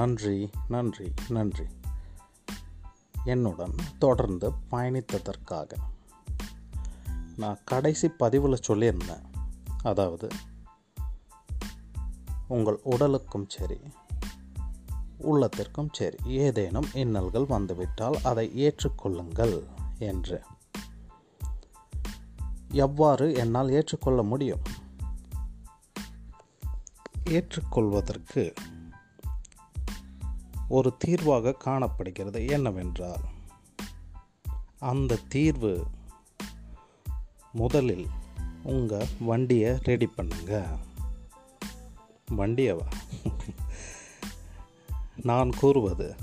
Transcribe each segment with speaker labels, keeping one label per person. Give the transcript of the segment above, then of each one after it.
Speaker 1: நன்றி நன்றி நன்றி. என்னுடன் தொடர்ந்து பயணித்ததற்காக. நான் கடைசி பதிவில் சொல்லியிருந்தேன். அதாவது உங்கள் உடலுக்கும் சரி உள்ளத்திற்கும் சரி ஏதேனும் இன்னல்கள் வந்துவிட்டால் அதை ஏற்றுக்கொள்ளுங்கள் என்று. எவ்வாறு என்னால் ஏற்றுக்கொள்ள முடியும்? ஏற்றுக்கொள்வதற்கு ஒரு தீர்வாக காணப்படுகிறது. என்னவென்றால் அந்த தீர்வு முதலில் உங்கள் வண்டியை ரெடி பண்ணுங்க. வண்டியவா? நான் கூறுவது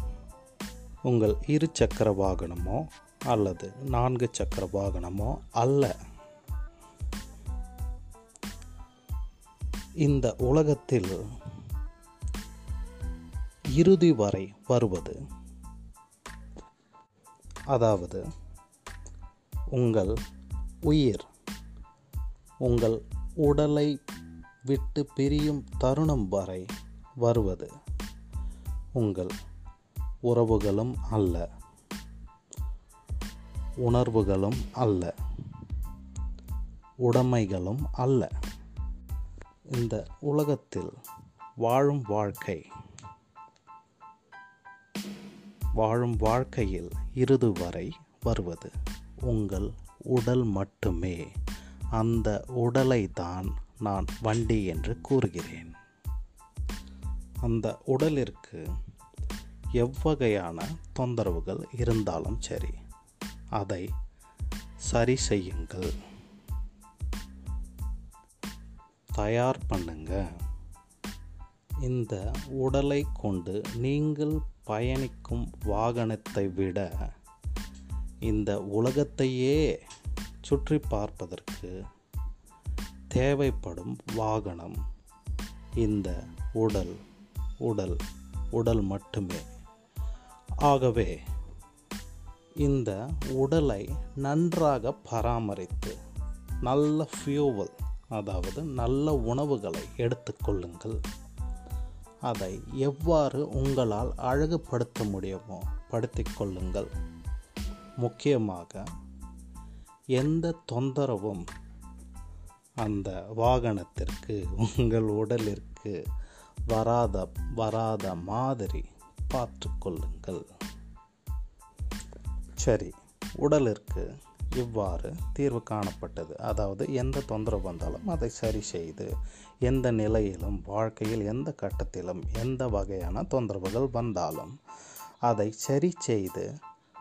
Speaker 1: உங்கள் இரு சக்கர வாகனமோ அல்லது நான்கு சக்கர வாகனமோ அல்ல. இந்த உலகத்தில் இறுதி வரை வருவது. அதாவது உங்கள் உயிர் உங்கள் உடலை விட்டு பிரியும் தருணம் வரை வருவது. உங்கள் உறவுகளும் அல்ல. உணர்வுகளும் அல்ல. உடைமைகளும் அல்ல. இந்த உலகத்தில் வாழும் வாழ்க்கை வாழும் வாழ்க்கையில் இறுதி வரை வருவது உங்கள் உடல் மட்டுமே. அந்த உடலை தான் நான் வண்டி என்று கூறுகிறேன். அந்த உடலிற்கு எவ்வகையான தொந்தரவுகள் இருந்தாலும் சரி அதை சரி செய்யுங்கள். தயார் பண்ணுங்கள் இந்த உடலை கொண்டு நீங்கள் பயணிக்கும் வாகனத்தை விட இந்த உலகத்தையே சுற்றி பார்ப்பதற்கு தேவைப்படும் வாகனம் இந்த உடல் உடல் உடல் மட்டுமே. ஆகவே இந்த உடலை நன்றாக பராமரித்து நல்ல ஃபியூவல் அதாவது நல்ல உணவுகளை எடுத்துக்கொள்ளுங்கள் அதை எவ்வாறு உங்களால் அழகுபடுத்த முடியுமோ படுத்திக் கொள்ளுங்கள். முக்கியமாக எந்த தொந்தரவும் அந்த வாகனத்திற்கு உங்கள் உடலிற்கு வராத வராத மாதிரி பார்த்து கொள்ளுங்கள். சரி உடலிற்கு இவ்வாறு தீர்வு காணப்பட்டது. அதாவது எந்த தொந்தரவு வந்தாலும் அதை சரி செய்து எந்த நிலையிலும் வாழ்க்கையில் எந்த கட்டத்திலும் எந்த வகையான தொந்தரவுகள் வந்தாலும் அதை சரி செய்து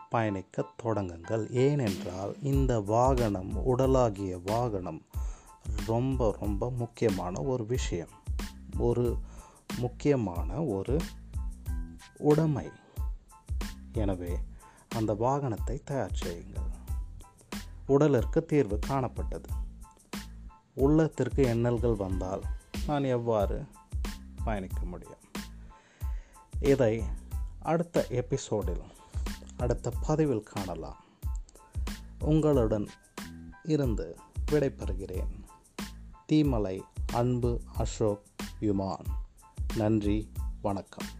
Speaker 1: பயணிக்க தொடங்குங்கள். ஏனென்றால் இந்த வாகனம் உடலாகிய வாகனம் ரொம்ப ரொம்ப முக்கியமான ஒரு விஷயம். ஒரு முக்கியமான ஒரு உடைமை. எனவே அந்த வாகனத்தை தயார் செய்யுங்கள். உடலிற்கு தீர்வு காணப்பட்டது. உள்ளத்திற்கு எண்ணல்கள் வந்தால் நான் எவ்வாறு பயணிக்க முடியும்? இதை அடுத்த எபிசோடில் அடுத்த பதிவில் காணலாம். உங்களுடன் இருந்து விடைபெறுகிறேன். தீமலை அன்பு அசோக் யுமான். நன்றி வணக்கம்.